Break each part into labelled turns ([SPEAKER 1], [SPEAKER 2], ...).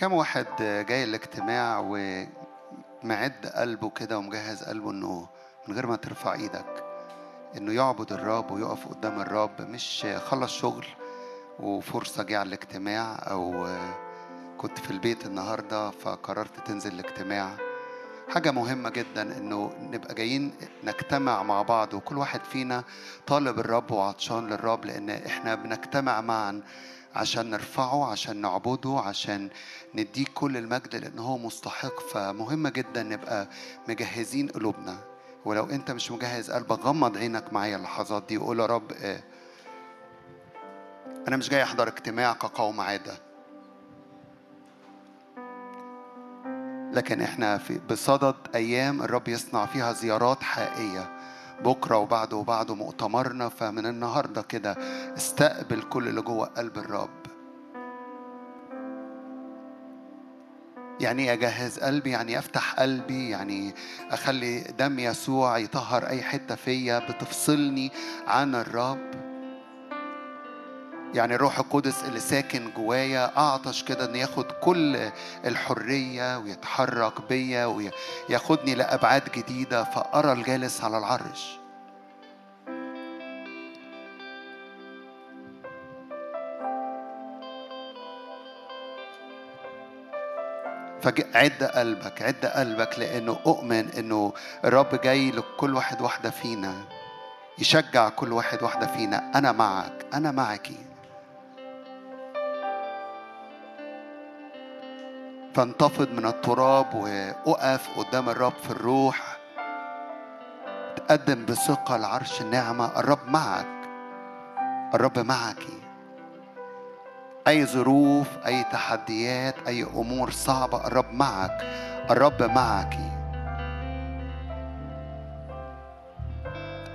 [SPEAKER 1] كم واحد جاي الاجتماع ومعد قلبه كده ومجهز قلبه إنه من غير ما ترفع إيدك إنه يعبد الرب ويقف قدام الرب مش خلص شغل وفرصة جه على الاجتماع أو كنت في البيت النهاردة فقررت تنزل الاجتماع. حاجة مهمة جدا إنه نبقى جايين نجتمع مع بعض وكل واحد فينا طالب الرب وعطشان للرب لأن إحنا بنجتمع معا. عشان نرفعه عشان نعبده عشان نديه كل المجد لأن هو مستحق. فمهم جدا نبقى مجهزين قلوبنا. ولو أنت مش مجهز قلبك غمض عينك معايا اللحظات دي وقول يا رب إيه أنا مش جاي أحضر اجتماع كقوم عادة. لكن إحنا في بصدد أيام الرب يصنع فيها زيارات حقيقية. بكرة وبعده وبعده مؤتمرنا فمن النهارده كده استقبل كل اللي جوه قلب الرب. يعني أجهز قلبي يعني أفتح قلبي يعني أخلي دم يسوع يطهر أي حتة فيا بتفصلني عن الرب. يعني الروح القدس اللي ساكن جوايا أعطش كده إن ياخد كل الحرية ويتحرك بيا وياخدني لأبعاد جديدة فأرى الجالس على العرش. فعد قلبك عد قلبك لأنه أؤمن إنه الرب جاي لكل واحد واحدة فينا يشجع كل واحد واحدة فينا أنا معك أنا معك. فانتفض من التراب وأقف قدام الرب في الروح. تقدم بثقة لعرش النعمة. الرب معك. الرب معك. أي ظروف أي تحديات أي أمور صعبة الرب معك. الرب معك.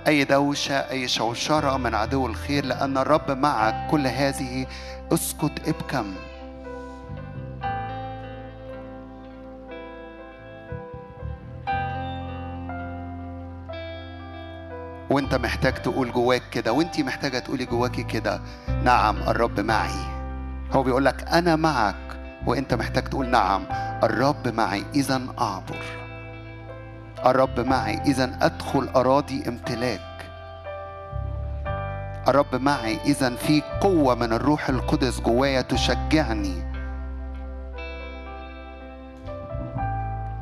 [SPEAKER 1] أي دوشة أي شوشرة من عدو الخير لأن الرب معك. كل هذه اسكت ابكم. وانت محتاج تقول جواك كده وانت محتاجة تقولي جواكي كده نعم الرب معي. هو بيقول لك أنا معك وانت محتاج تقول نعم الرب معي إذا أعبر. الرب معي إذا أدخل أراضي امتلاك. الرب معي إذا في قوة من الروح القدس جوايا تشجعني.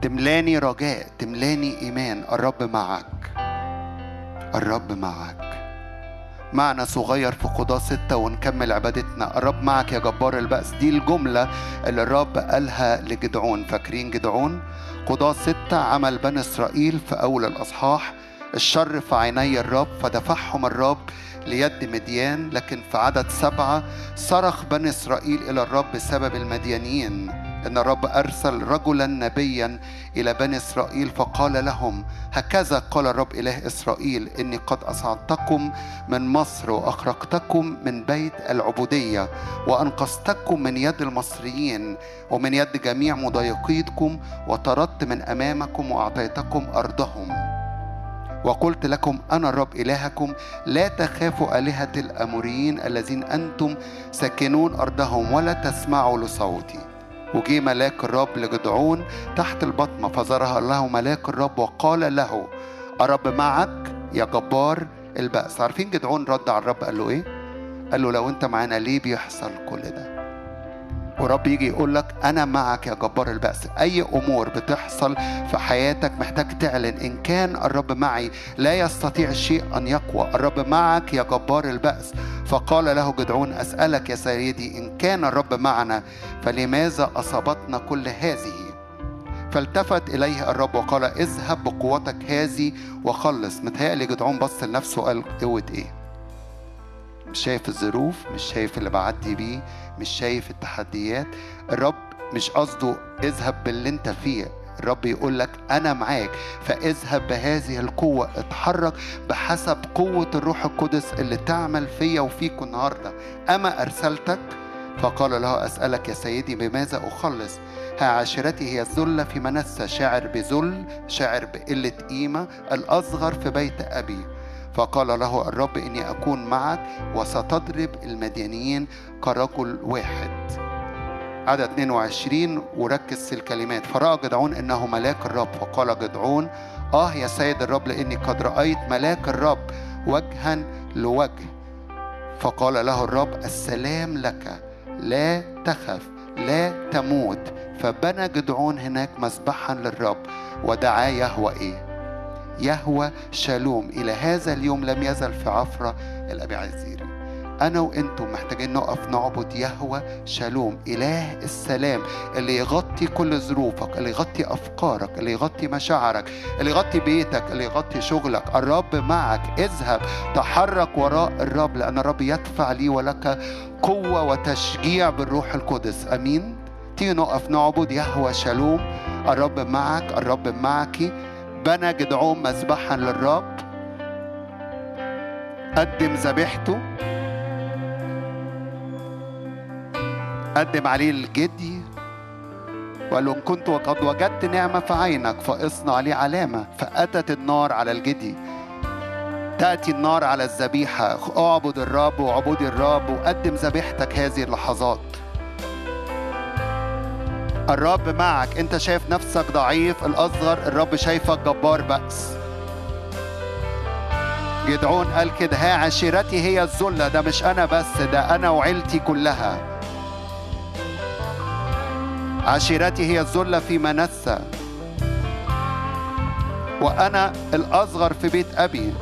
[SPEAKER 1] تملاني رجاء تملاني إيمان الرب معك. الرب معك. معنا صغير في قضاء ستة ونكمل عبادتنا. الرب معك يا جبار البأس. دي الجملة اللي الرب قالها لجدعون. فاكرين جدعون؟ قضاء ستة عمل بني إسرائيل في أول الأصحاح. الشر في عيني الرب فدفعهم الرب ليد مديان. لكن في عدد سبعة صرخ بني إسرائيل إلى الرب بسبب المديانيين. إن الرب أرسل رجلا نبيا إلى بني إسرائيل فقال لهم هكذا قال الرب إله إسرائيل إني قد أصعدتكم من مصر وأخرجتكم من بيت العبودية وأنقذتكم من يد المصريين ومن يد جميع مضايقيتكم وطردت من أمامكم وأعطيتكم أرضهم. وقلت لكم أنا الرب إلهكم لا تخافوا آلهة الأموريين الذين أنتم ساكنون أرضهم ولا تسمعوا لصوتي. وجي ملاك الرب لجدعون تحت البطمة فظهر له ملاك الرب وقال له الرب معك يا جبار البأس. عارفين جدعون رد على الرب قال له إيه؟ قال له لو أنت معانا ليه بيحصل كل ده؟ ورب يجي يقول لك أنا معك يا جبار البأس. أي أمور بتحصل في حياتك محتاج تعلن. إن كان الرب معي لا يستطيع الشيء أن يقوى. الرب معك يا جبار البأس. فقال له جدعون أسألك يا سيدي إن كان الرب معنا فلماذا أصابتنا كل هذه؟ فالتفت إليه الرب وقال اذهب بقوتك هذه وخلص. متهيألي جدعون بص لنفسه وقال قوه إيه؟ مش شايف الظروف مش شايف اللي بعدي بيه. مش شايف التحديات. الرب مش قصده اذهب باللي انت فيه. الرب يقول لك أنا معاك. فاذهب بهذه القوة. اتحرك بحسب قوة الروح القدس اللي تعمل فيا وفيكم النهارده. أما أرسلتك؟ فقال له أسألك يا سيدي بماذا أخلص؟ ها عاشرتي هي الذله في منسى. شاعر بذل شاعر بقلة قيمة. الأصغر في بيت أبي. فقال له الرب إني أكون معك وستضرب المديانيين كرجل واحد. عدد 22 وركز في الكلمات. فرأى جدعون إنه ملاك الرب. فقال جدعون آه يا سيد الرب لأني قد رأيت ملاك الرب وجها لوجه. فقال له الرب السلام لك. لا تخف لا تموت. فبنى جدعون هناك مسبحا للرب ودعاه يهوى إيه يهوى شالوم. إلى هذا اليوم لم يزل في عفرة الابي عزيري أنا وأنتم محتاجين نقف نعبد يهوى شالوم إله السلام اللي يغطي كل ظروفك اللي يغطي أفكارك اللي يغطي مشاعرك اللي يغطي بيتك اللي يغطي شغلك. الرب معك. اذهب تحرك وراء الرب لأن الرب يدفع لي ولك قوة وتشجيع بالروح القدس. أمين. تيجي نقف نعبد يهوى شالوم. الرب معك الرب معك. بنى جدعون مذبحا للرب. قدم ذبيحته. قدم عليه الجدي. وقال له إن كنت وقد وجدت نعمة في عينك فاصنع لي علامة. فأتت النار على الجدي. تأتي النار على الذبيحة. أعبد الرب واعبدي الرب وقدم ذبيحتك هذه اللحظات. الرب معك. انت شايف نفسك ضعيف الأصغر الرب شايفك جبار بأس. جدعون قال كده ها عشيرتي هي الذلة ده مش أنا بس ده أنا وعيلتي كلها. عشيرتي هي الذلة في منسى وأنا الأصغر في بيت أبي.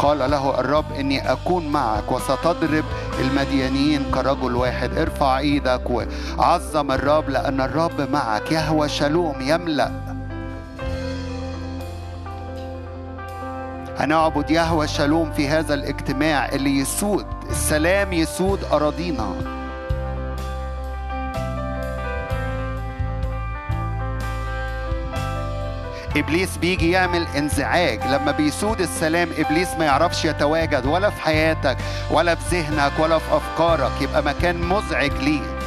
[SPEAKER 1] قال له الرب إني أكون معك وستضرب المديانين كرجل واحد. ارفع إيدك وعظم الرب لأن الرب معك. يهوى شلوم يملأ. هنعبد يهوى شلوم في هذا الاجتماع اللي يسود السلام يسود أراضينا. إبليس بيجي يعمل انزعاج. لما بيسود السلام إبليس ما يعرفش يتواجد ولا في حياتك ولا في ذهنك ولا في أفكارك. يبقى مكان مزعج ليه؟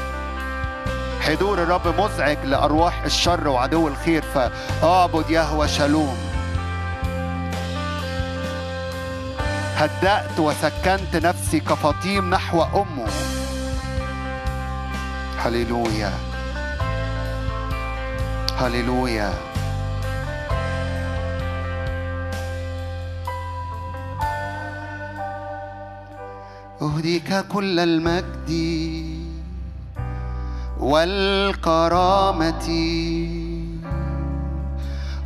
[SPEAKER 1] حضور الرب مزعج لأرواح الشر وعدو الخير. فاعبد يهوى شالوم. هدأت وسكنت نفسي كفطيم نحو أمه. هللويا. هللويا. أهديك كل المجد والكرامة.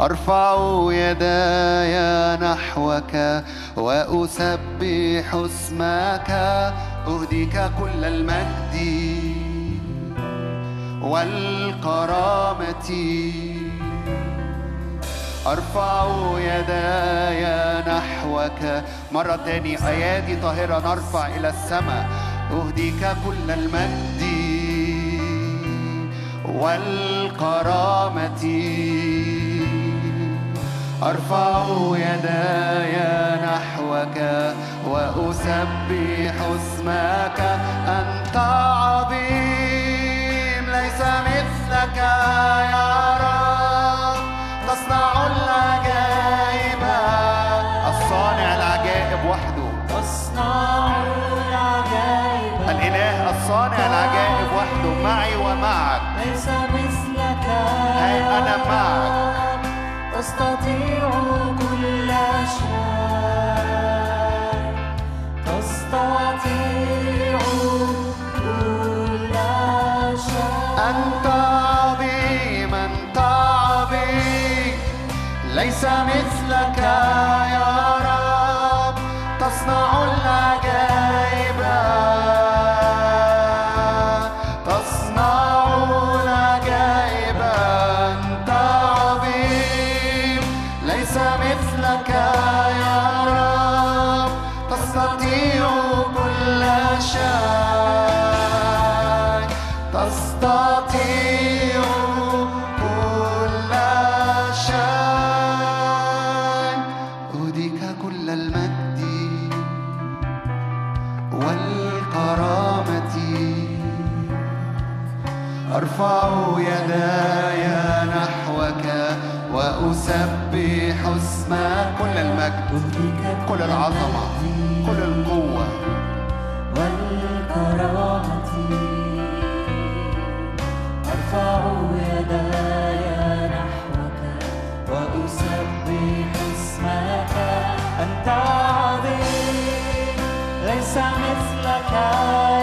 [SPEAKER 1] أرفع يداي نحوك وأسبح اسمك. أهديك كل المجد والكرامة. أرفع يداي نحوك. مرة تاني أيادي طاهرة نرفع إلى السماء. أهديك كل المجد والكرامة. أرفع يداي نحوك وأسبح اسمك. أنت عظيم ليس مثلك يا تصنع الصانع العجائب وحده معي ومعك.
[SPEAKER 2] ليس مثلك.
[SPEAKER 1] هاي أنا معك.
[SPEAKER 2] تستطيع كل شيء. تستطيع كل شيء.
[SPEAKER 1] أنت ليس مثلك يا رب. تصنع العجائب كل العظمة كل القوة.
[SPEAKER 2] والكرامة.
[SPEAKER 1] أرفع يداي نحوك وأسبح اسمك. أنت عظيم ليس مثلك.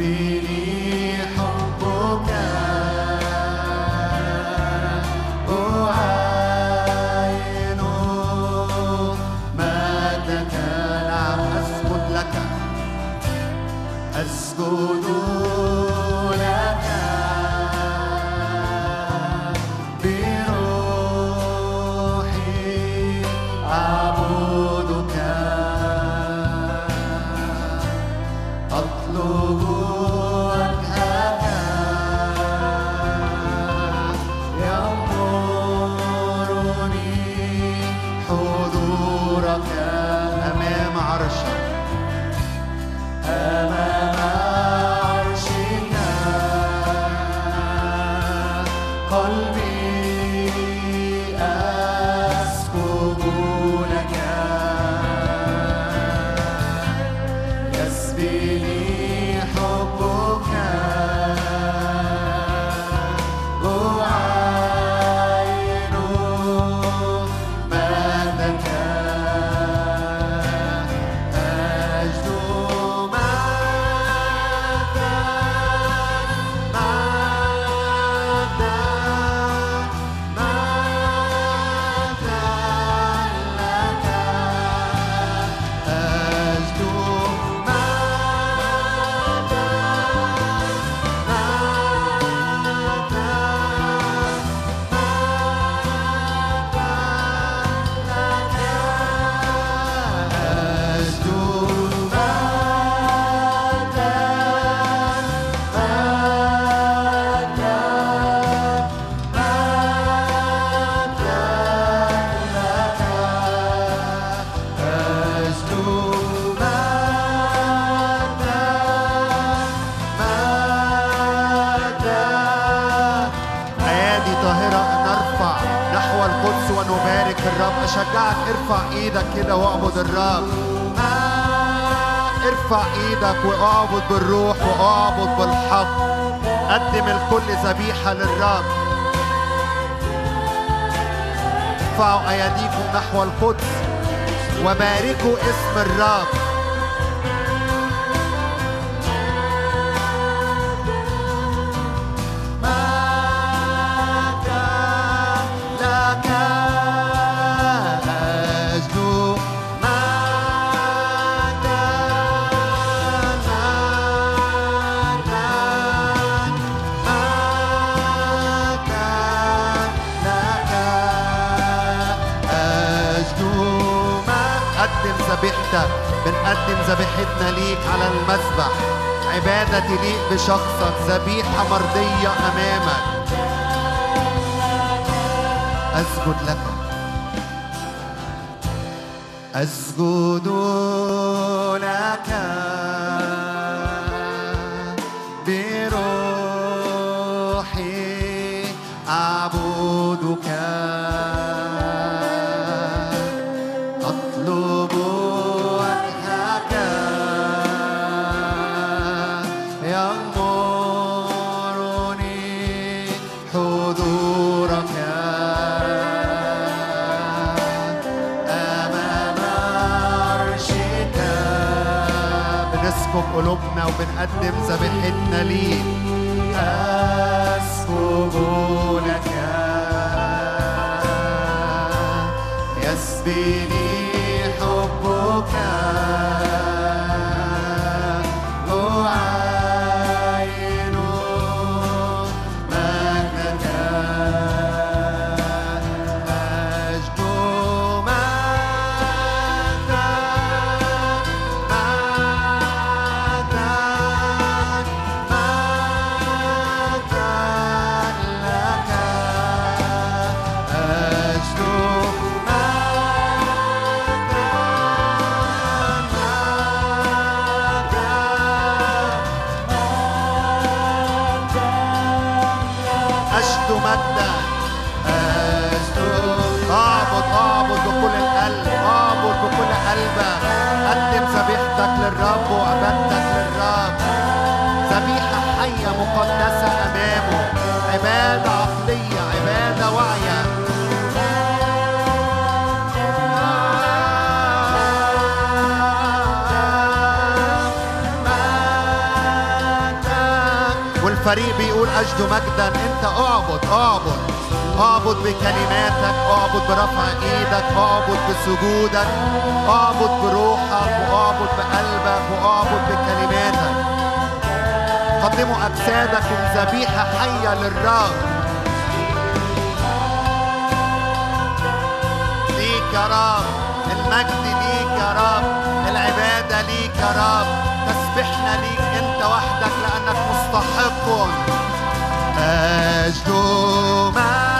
[SPEAKER 1] be ارفع إيدك واعبد بالروح واعبد بالحق. قدم الكل ذبيحة للرب. ارفعوا أيديكم نحو القدس وباركوا اسم الرب. ذبيحتك بنقدم ذبيحتنا ليك على المذبح. عبادة تليق بشخصك ذبيحة مرضية أمامك. أسجد لك. أسجد بنسكب قلوبنا وبنقدم ذبيحتنا ليك. أسكب لك يسبيني حبك والفريق بيقول أجد مجدا أنت أعبد أعبد. أعبد بكلماتك أعبد برفع إيدك أعبد بسجودك أعبد بروحك وأعبد بقلبك وأعبد بكلماتك. قدموا أجسادكم ذبيحة حية للرب ليك يا رب المجد ليك يا رب العبادة ليك يا رب تسبحنا ليك أنت وحدك مستحق. أجد مجدا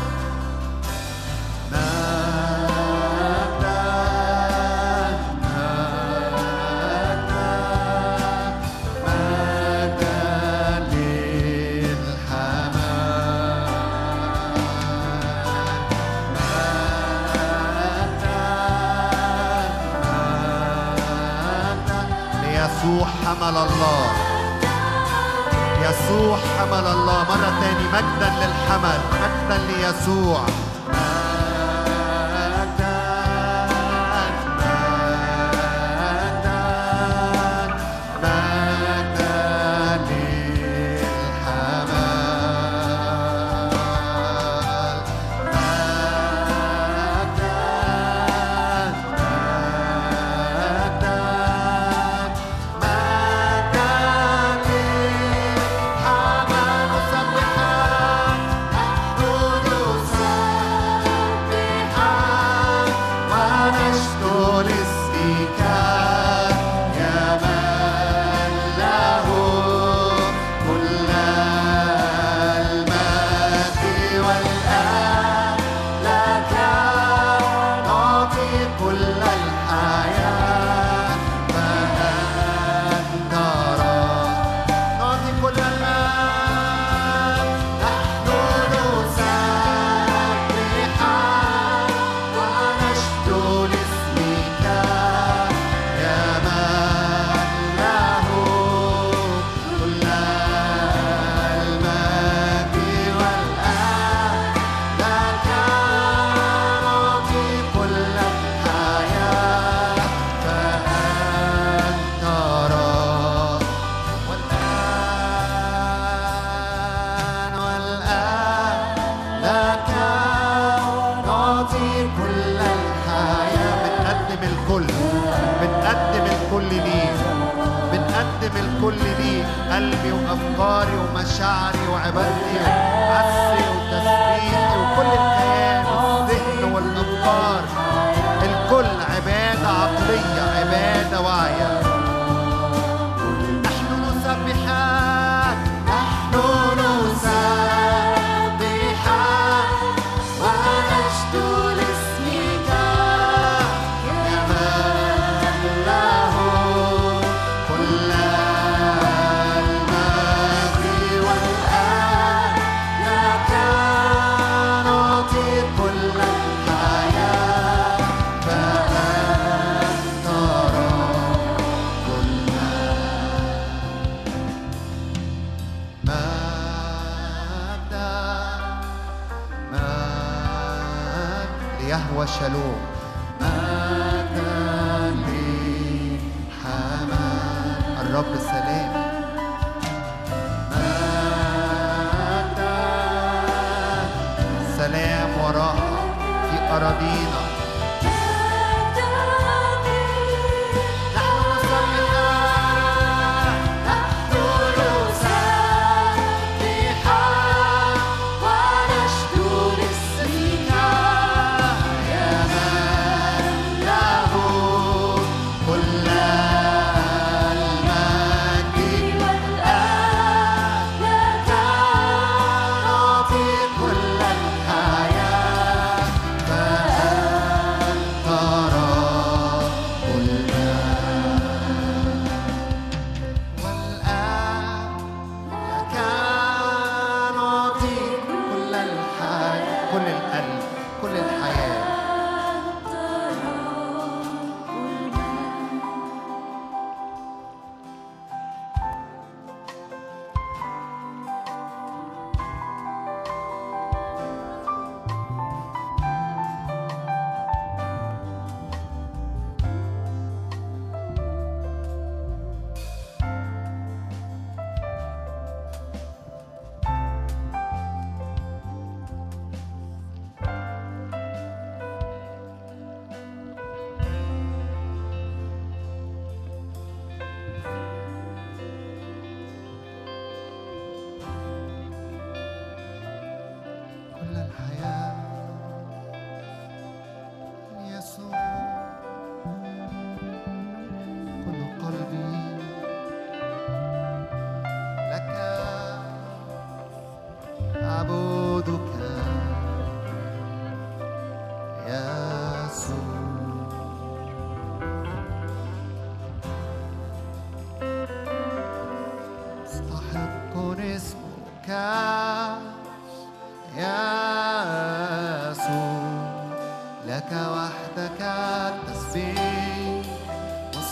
[SPEAKER 1] يسوع حمل الله مرة تاني مجدا للحمل مجدا ليسوع.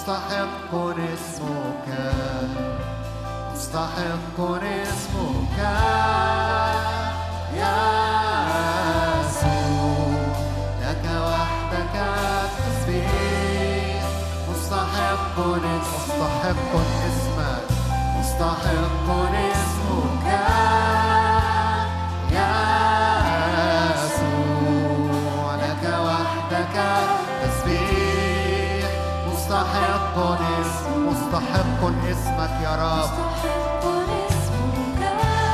[SPEAKER 1] مستحق اسمك مستحق اسمك يسوع لك وحدك التسبيح مستحق مستحق اسمك مستحق اسمك مستحق اسمك يا رب.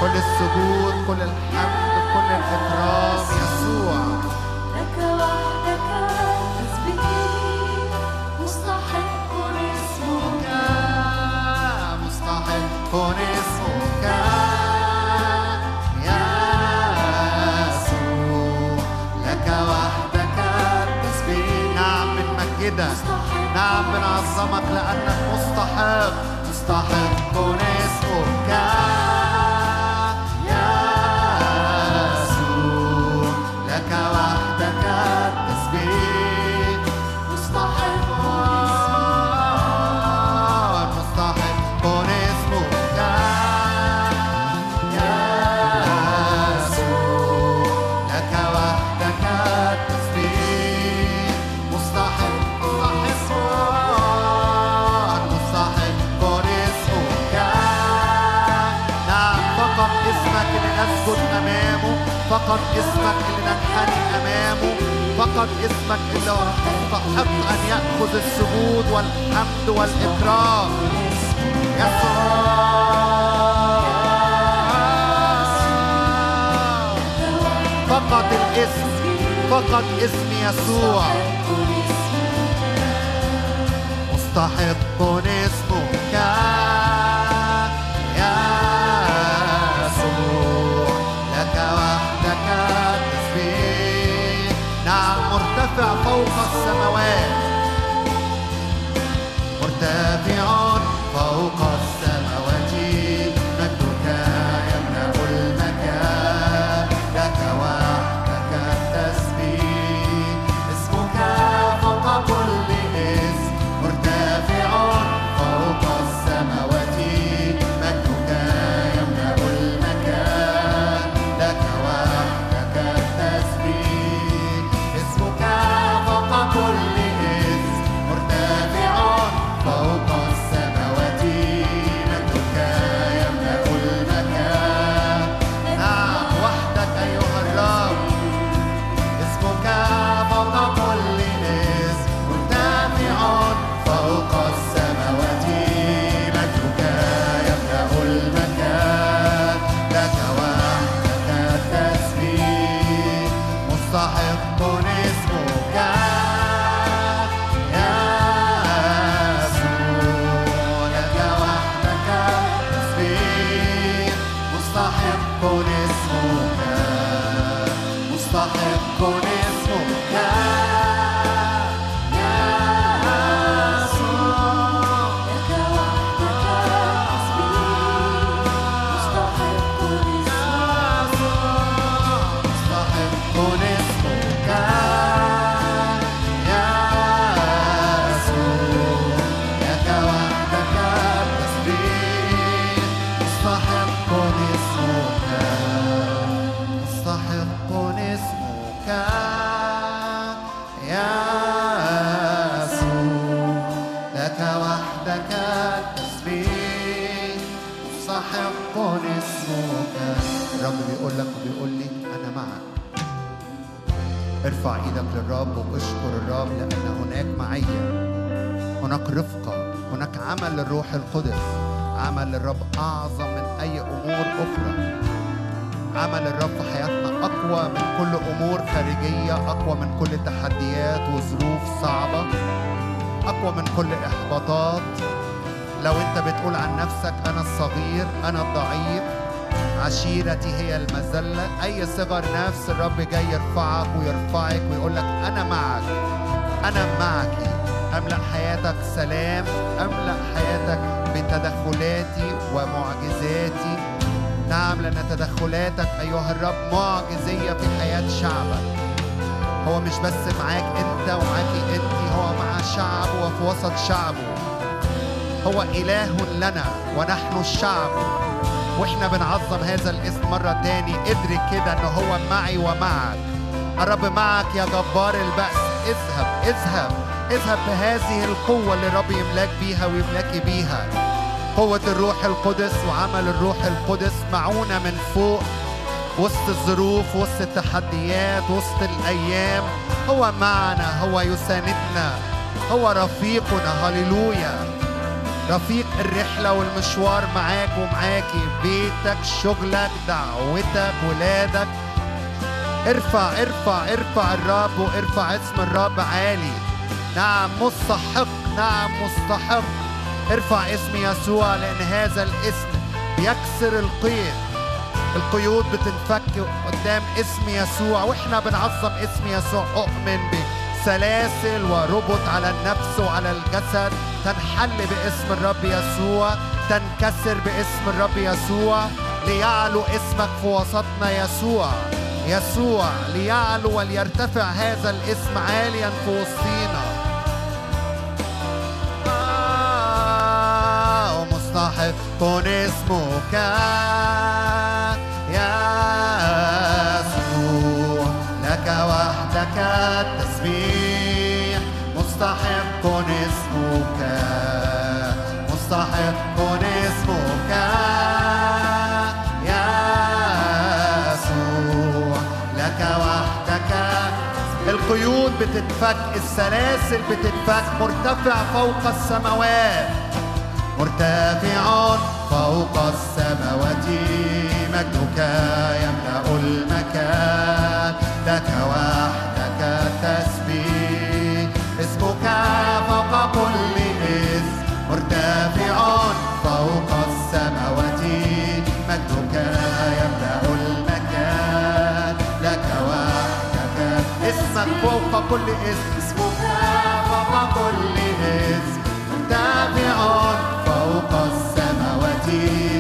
[SPEAKER 1] كل السجود كل الحمد كل الإكرام. يسوع.
[SPEAKER 2] لك وحدك تسبيح مستحق اسمك.
[SPEAKER 1] مستحق اسمك. يسوع. لك وحدك التسبيح نعم بنعظمك لأنك مستحق مستحق اسمك فقط اسمك اللي ننحني أمامه فقط اسمك اللي مستحق أن يأخذ السجود والحمد والإكرام. يسوع. فقط الاسم فقط اسم يسوع. مستحق اسمك الرب لأن هناك معية هناك رفقة هناك عمل للروح القدس عمل للرب أعظم من أي أمور أخرى. عمل الرب في حياتنا أقوى من كل أمور خارجية أقوى من كل تحديات وظروف صعبة أقوى من كل إحباطات. لو أنت بتقول عن نفسك أنا الصغير أنا الضعيف عشيرتي هي المذلة أي صغر نفس الرب جاي يرفعك ويرفعك ويقول لك أنا معك. أنا معك. أملأ حياتك سلام. أملأ حياتك بتدخلاتي ومعجزاتي. نعم لأن تدخلاتك أيها الرب معجزية في حياة شعبك. هو مش بس معاك أنت ومعاكي أنت هو مع شعبه وفي وسط شعبه. هو إله لنا ونحن الشعب. وإحنا بنعظم هذا الاسم مرة تاني. ادرك كده إن هو معي ومعك. الرب معك يا جبار البأس. اذهب اذهب اذهب بهذه القوة اللي الرب يملاك بيها ويملاكي بيها. قوة الروح القدس وعمل الروح القدس معونة من فوق وسط الظروف وسط التحديات وسط الأيام. هو معنا هو يساندنا هو رفيقنا هللويا. رفيق الرحلة والمشوار معاك ومعاكي بيتك شغلك دعوتك ولادك. ارفع ارفع ارفع الرب وارفع اسم الرب عالي. نعم مستحق نعم مستحق. ارفع اسم يسوع لأن هذا الاسم بيكسر القيد القيود بتنفك قدام اسم يسوع وإحنا بنعظم اسم يسوع. أؤمن بسلاسل وربط على النفس وعلى الجسد. تنحل باسم الرب يسوع تنكسر باسم الرب يسوع. ليعلو اسمك في وسطنا يسوع. يسوع ليعلو وليرتفع هذا الاسم عاليا في وسطينا آه، ومستحق اسمك. يا يسوع لك وحدك التسبيح. مستحق اسمك. مستحق بتتفك السلاسل بتتفك مرتفع فوق السماوات. مرتفع فوق السماوات مجدك يملأ المكان. لك وحدك التسبيح كل اسم. اسمك فوق كل اسم. مرتفع فوق السماوات.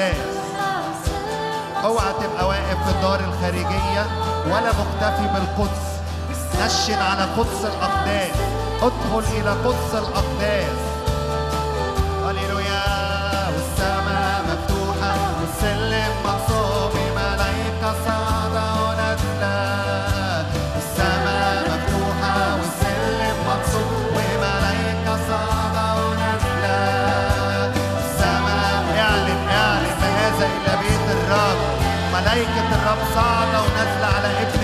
[SPEAKER 1] الأقداس اوعى تبقى واقف في الدار الخارجية ولا مكتفي بالقدس نشن على قدس الأقداس ادخل إلى قدس الأقداس ملايكة الرب صاعدة ونازلة على ابن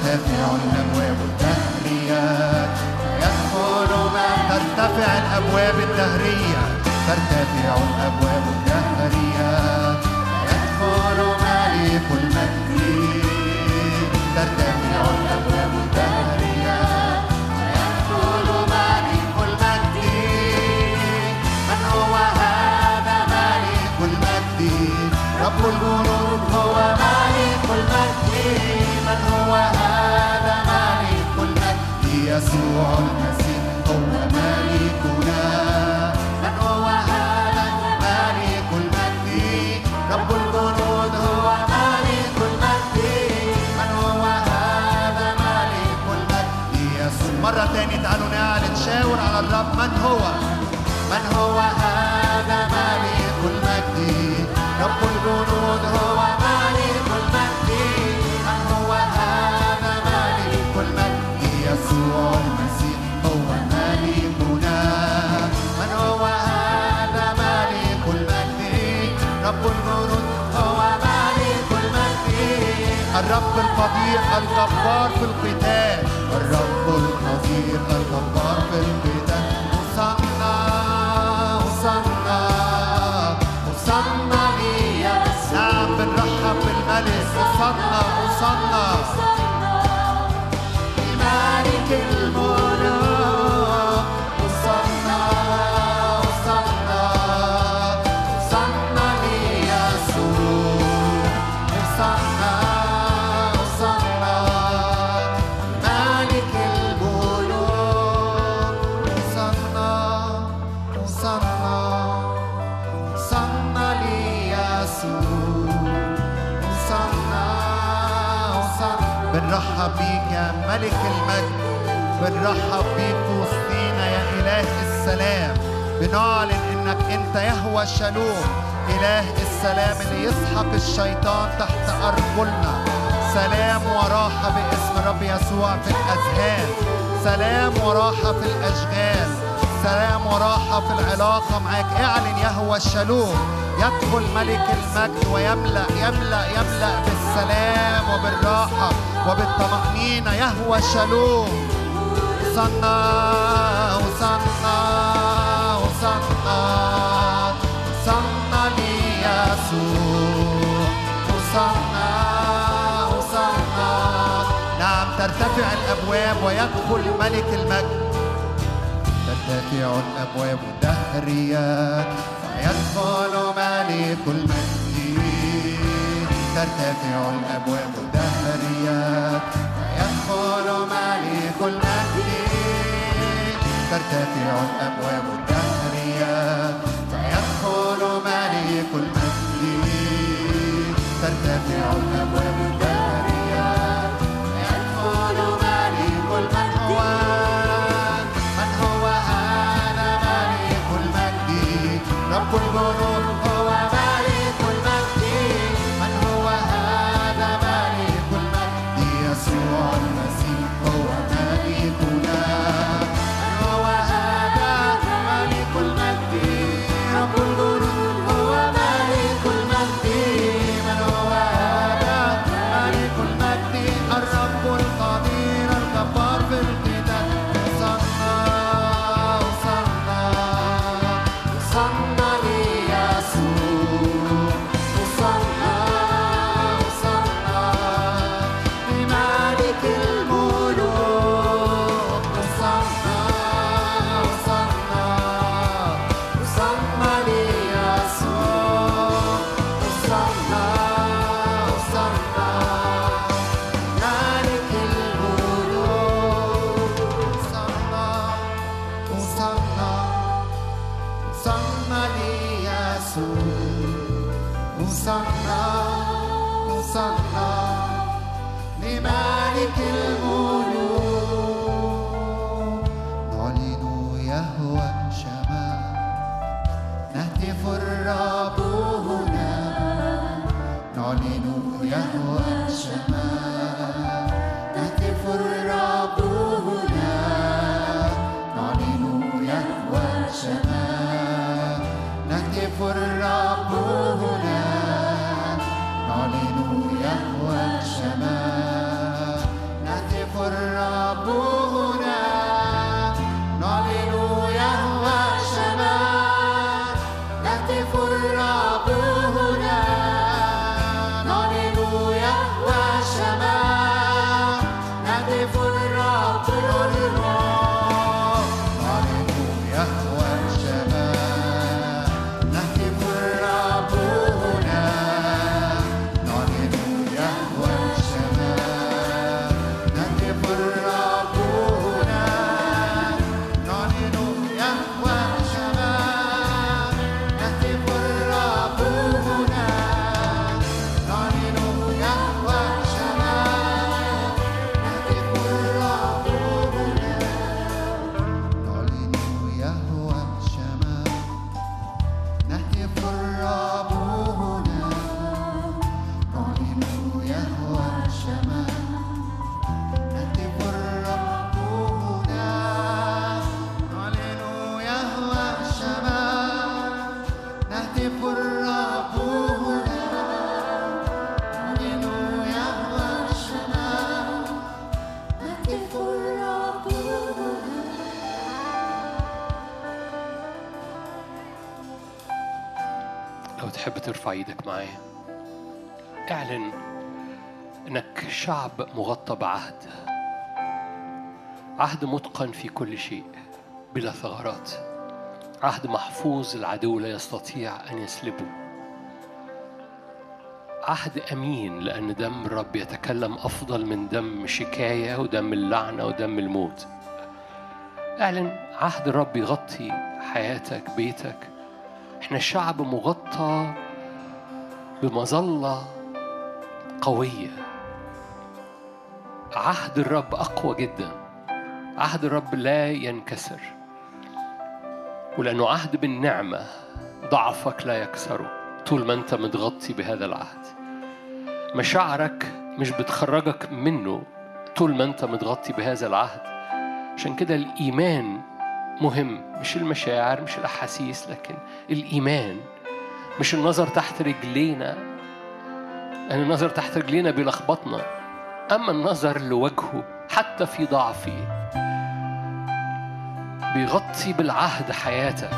[SPEAKER 1] ترتفع الأبواب الدهريات يدخل ما ترتفع الأبواب الدهرية ترتفع الأبواب الدهريات يدخل ملك المجد ترتفع الأبواب من هو هذا ملك المجد؟ رب الجنود هو القدير الجبار في القتال. الرب ملك المجد بنرحب بيك وسطينا يا إله السلام. بنعلن إنك أنت يهوى الشالوم إله السلام اللي يسحق الشيطان تحت أرجلنا. سلام وراحة باسم رب يسوع في الأذهان. سلام وراحة في الأشغال. سلام وراحة في العلاقة معاك. اعلن يهوى الشالوم يدخل ملك المجد ويملأ يملأ يملأ بالسلام وبالراحة. وبالطمأنينة يهوى الشالوم. وصلنا وصلنا وصلنا وصلنا ليسوع وصلنا وصلنا نعم ترتفع الأبواب ويدخل ملك المجد. ترتفع الأبواب الدهريات فيدخل ملك المجد. ترتفع الأبواب الدهريات فيدخل ملك المجد ترتفع الأبواب الدهريات فيدخل ملك المجد ترتفع الأبواب الدهريات يهوى الشمال
[SPEAKER 3] معايا اعلن انك شعب مغطى بعهد. عهد متقن في كل شيء بلا ثغرات. عهد محفوظ العدو لا يستطيع أن يسلبه. عهد أمين لأن دم الرب يتكلم أفضل من دم شكاية ودم اللعنة ودم الموت. اعلن عهد الرب يغطي حياتك بيتك. إحنا شعب مغطى بمظلة قوية. عهد الرب أقوى جدا. عهد الرب لا ينكسر. ولأنه عهد بالنعمة ضعفك لا يكسره. طول ما أنت متغطي بهذا العهد. مشاعرك مش بتخرجك منه طول ما أنت متغطي بهذا العهد. عشان كده الإيمان مهم. مش المشاعر مش الأحاسيس لكن الإيمان. مش النظر تحت رجلينا لأن النظر تحت رجلينا بيلخبطنا. أما النظر لوجهه حتى في ضعفي بيغطي بالعهد حياتك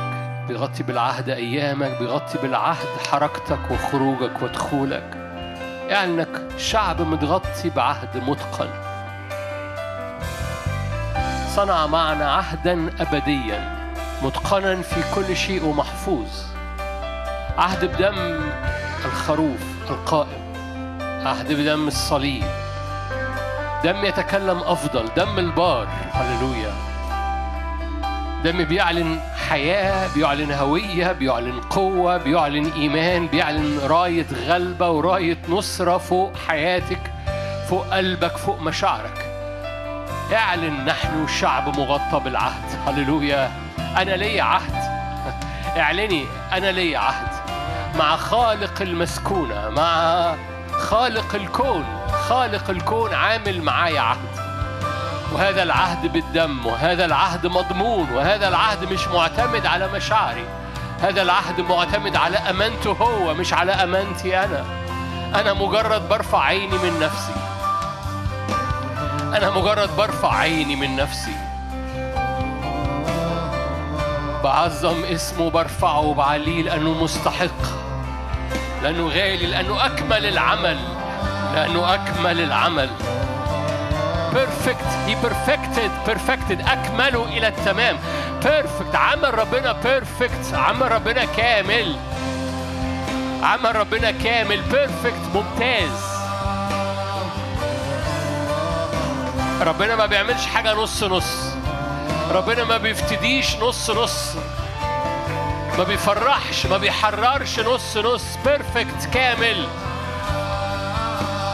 [SPEAKER 3] بيغطي بالعهد أيامك بيغطي بالعهد حركتك وخروجك ودخولك. يعني إنك شعب متغطي بعهد متقن. صنع معنا عهدا ابديا متقنا في كل شيء ومحفوظ. عهد بدم الخروف القائم. عهد بدم الصليب. دم يتكلم أفضل. دم البار. هللويا. دم بيعلن حياة بيعلن هوية بيعلن قوة بيعلن إيمان بيعلن راية غلبة وراية نصرة فوق حياتك فوق قلبك فوق مشاعرك. اعلن نحن شعب مغطى بالعهد. هللويا. أنا لي عهد. اعلني. أنا لي عهد. مع خالق المسكونة مع خالق الكون. خالق الكون عامل معايا عهد. وهذا العهد بالدم وهذا العهد مضمون وهذا العهد مش معتمد على مشاعري. هذا العهد معتمد على امانته هو مش على أمانتي أنا. أنا مجرد برفع عيني من نفسي. أنا مجرد برفع عيني من نفسي. بعظم اسمه برفعه وبعليه لأنه مستحق. لأنه غالي لأنه أكمل العمل. لأنه أكمل العمل. perfect he perfected perfected أكمله إلى التمام. perfect عمل ربنا perfect عمل ربنا كامل. عمل ربنا كامل. perfect ممتاز. ربنا ما بيعملش حاجة نص نص. ربنا ما بيفتديش نص نص. ما بيفرحش ما بيحررش نص نص perfect كامل.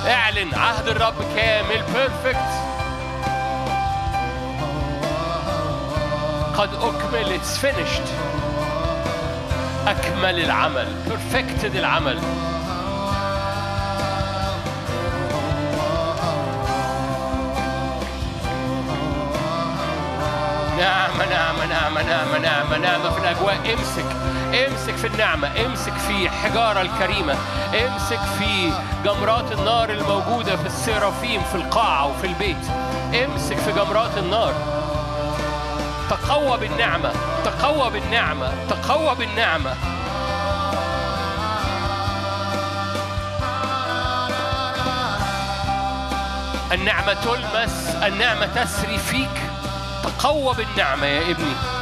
[SPEAKER 3] اعلن عهد الرب كامل perfect قد أكمل it's finished. أكمل العمل perfected العمل. نعمة نعمة نعمة نعمة نعمة نعمة في الأجواء امسك امسك في النعمة امسك في حجارة الكريمة امسك في جمرات النار الموجودة في السيرافيم في القاعة وفي البيت. امسك في جمرات النار. تقوى بالنعمة تقوى بالنعمة تقوى بالنعمة. النعمة تلمس النعمة تسري فيك. تقوى بالنعمة يا ابني.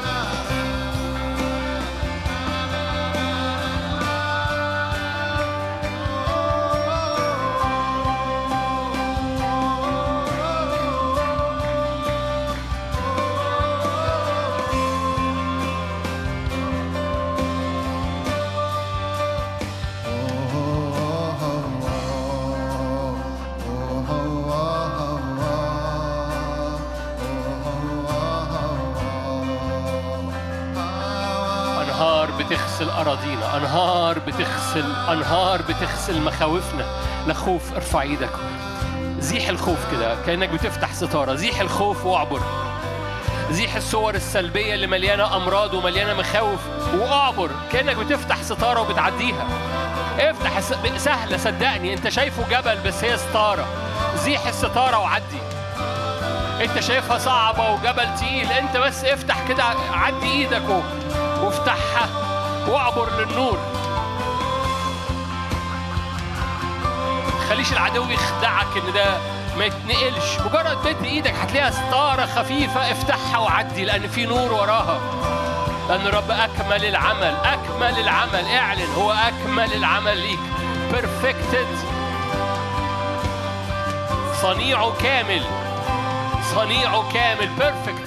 [SPEAKER 3] أراضينا أنهار بتغسل أنهار بتغسل مخاوفنا. لا خوف ارفع إيدك. زيح الخوف كده كأنك بتفتح ستارة. زيح الخوف وأعبر. زيح الصور السلبية اللي مليانة أمراض ومليانة مخاوف وأعبر. كأنك بتفتح ستارة وبتعديها. افتح سهلة صدقني. أنت شايفه جبل بس هي ستارة. زيح الستارة وعدي. أنت شايفها صعبة وجبل تقيل. أنت بس افتح كده عدي إيدك وافتحها. واعبر للنور.
[SPEAKER 1] تخليش العدو يخدعك إن ده ما يتنقلش. مجرد مد إيدك هتلاقيها ستارة خفيفة. افتحها وعدي لأن في نور وراها. لأن الرب أكمل العمل. أكمل العمل. اعلن هو أكمل العمل ليك. Perfected. صنيعه كامل. صنيعه كامل. بيرفكت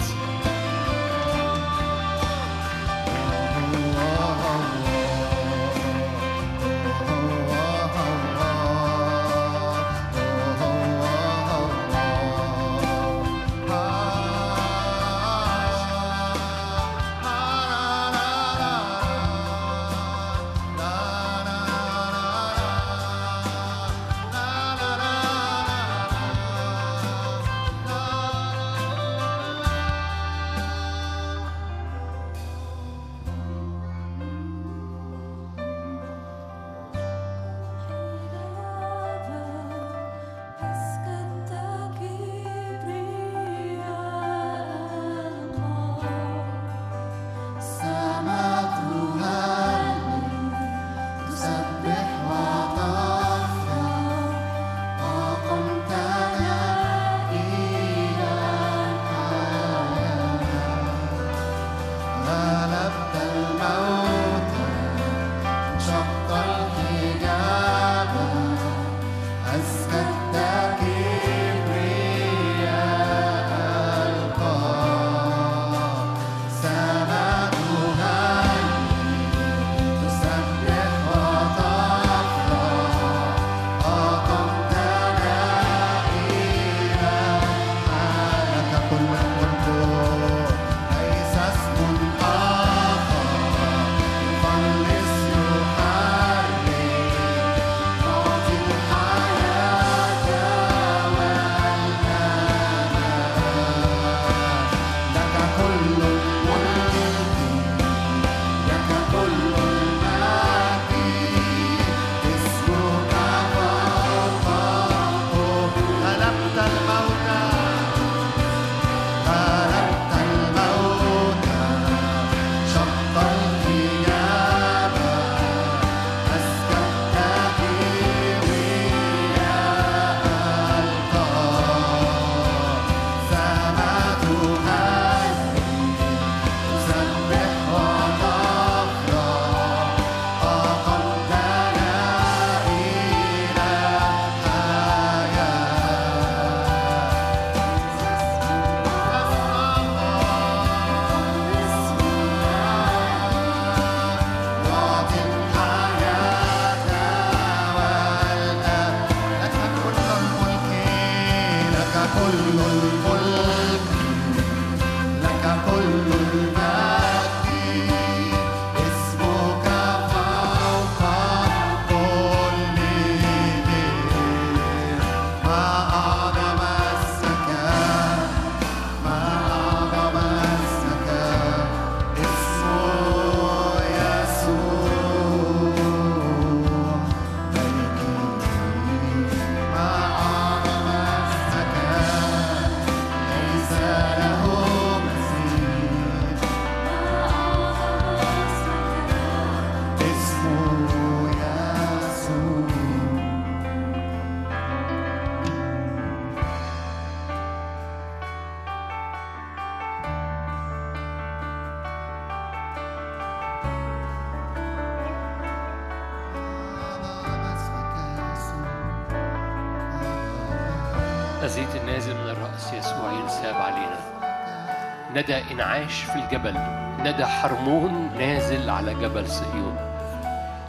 [SPEAKER 1] ندى إنعاش في الجبل ندى حرمون نازل على جبل صهيون.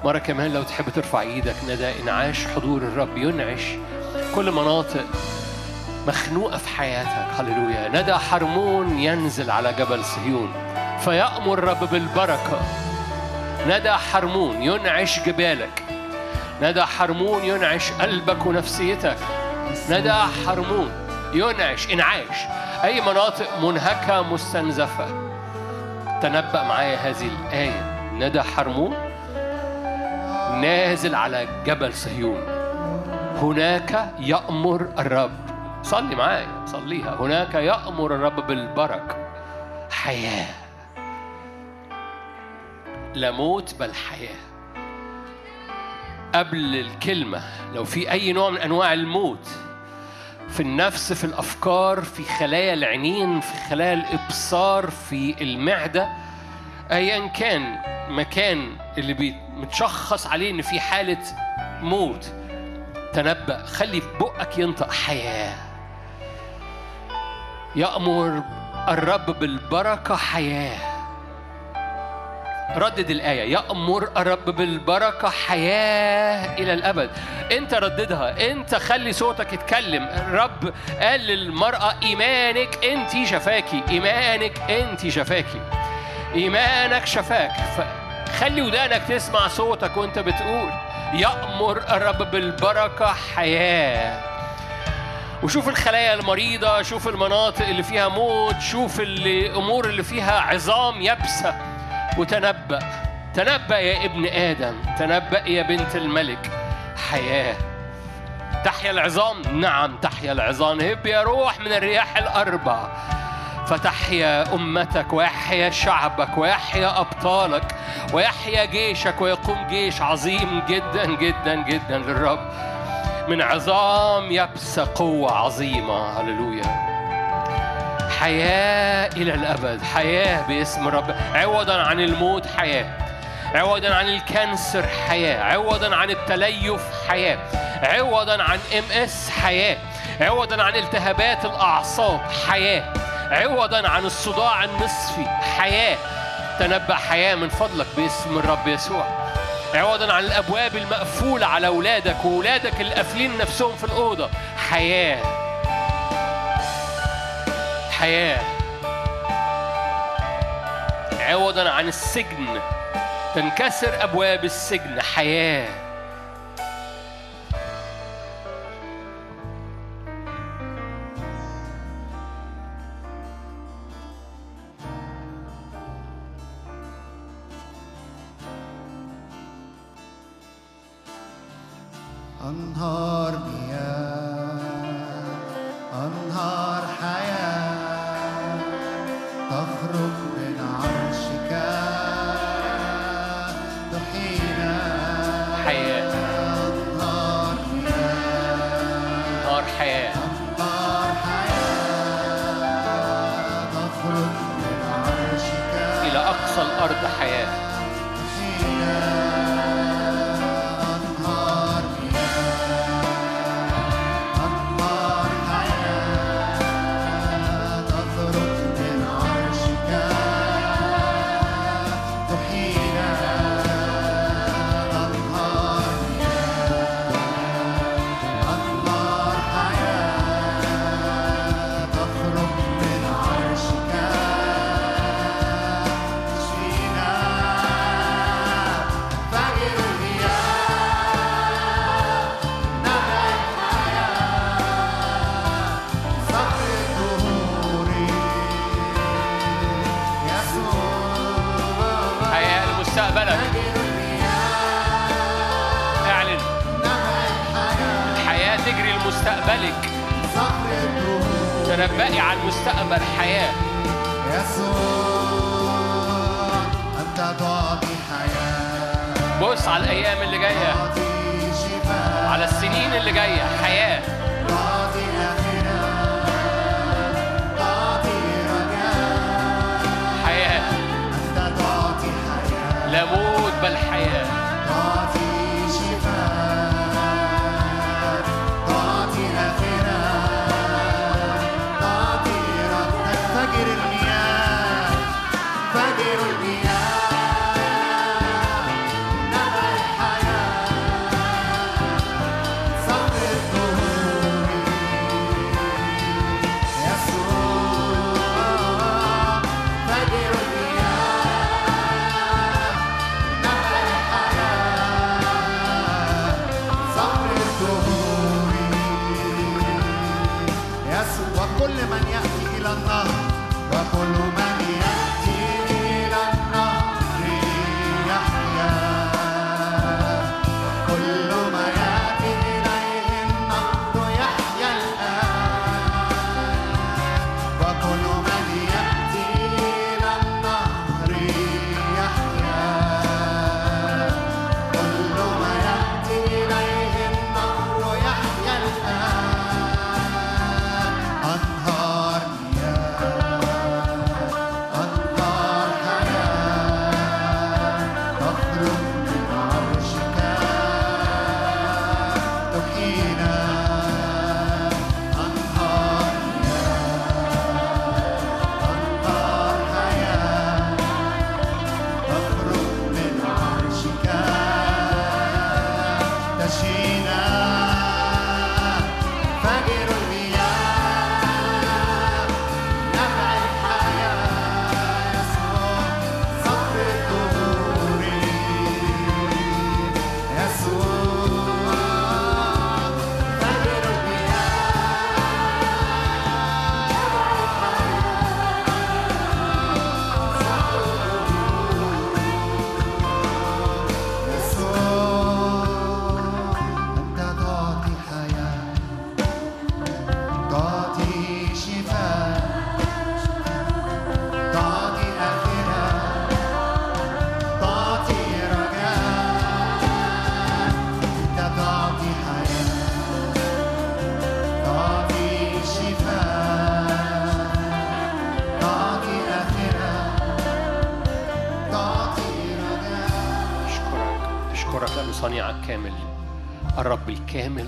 [SPEAKER 1] مرة كمان لو تحب ترفع إيدك ندى إنعاش حضور الرب ينعش. كل مناطق مخنوقة في حياتك. هللويا. ندى حرمون ينزل على جبل صهيون. فيأمر الرب بالبركة. ندى حرمون ينعش جبالك. ندى حرمون ينعش قلبك ونفسيتك. ندى حرمون ينعش إنعاش. أي مناطق منهكة مستنزفة. تنبأ معايا هذه الآية. ندى حرمون نازل على جبل صهيون. هناك يأمر الرب. صلي معايا صليها. هناك يأمر الرب بالبركة. حياة. لا موت بل حياة.
[SPEAKER 3] قبل الكلمة لو في أي نوع من أنواع الموت في النفس في الأفكار في خلايا العينين في خلايا الإبصار في المعدة. أيا كان مكان اللي متشخص عليه إن في حالة موت تنبأ. خلي في بقك ينطق حياة. يأمر الرب بالبركة حياة. ردد الآية. يأمر الرب بالبركة حياة إلى الأبد. أنت رددها. أنت خلي صوتك يتكلم. الرب قال للمرأة إيمانك أنت شفاكي. إيمانك أنت شفاكي. إيمانك شفاك. فخلي ودانك تسمع صوتك وأنت بتقول. يأمر الرب بالبركة حياة. وشوف الخلايا المريضة شوف المناطق اللي فيها موت شوف الأمور اللي فيها عظام يابسة. وتنبأ. تنبأ يا ابن آدم. تنبأ يا بنت الملك. حياة. تحيا العظام. نعم تحيا العظام. هب يا روح من الرياح الأربع. فتحيا أمتك ويحيا شعبك ويحيا أبطالك ويحيا جيشك ويقوم جيش عظيم جدا جدا جدا للرب. من عظام يبس قوة عظيمة. هللويا. حياة إلى الأبد. حياة باسم الرب. عوضا عن الموت حياة. عوضا عن ال cancer حياة. عوضا عن التليف حياة. عوضا عن MS حياة. عوضا عن التهابات الأعصاب حياة. عوضا عن الصداع النصفي حياة. تنبأ حياة من فضلك باسم الرب يسوع. عوضا عن الأبواب المقفولة على أولادك وأولادك اللي قافلين نفسهم في الأوضة. حياة. حياه عوضا عن السجن. تنكسر أبواب السجن.
[SPEAKER 1] حياة.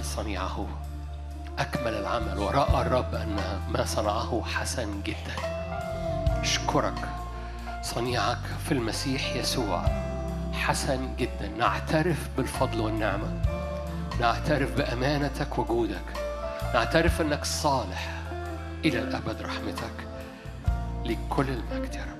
[SPEAKER 3] صنيعه أكمل العمل ورأى الرب أن ما صنعه حسن جدا. أشكرك صنيعك في المسيح يسوع. حسن جدا. نعترف بالفضل والنعمة. نعترف بأمانتك وجودك. نعترف أنك صالح إلى الأبد رحمتك لكل المجد يا رب.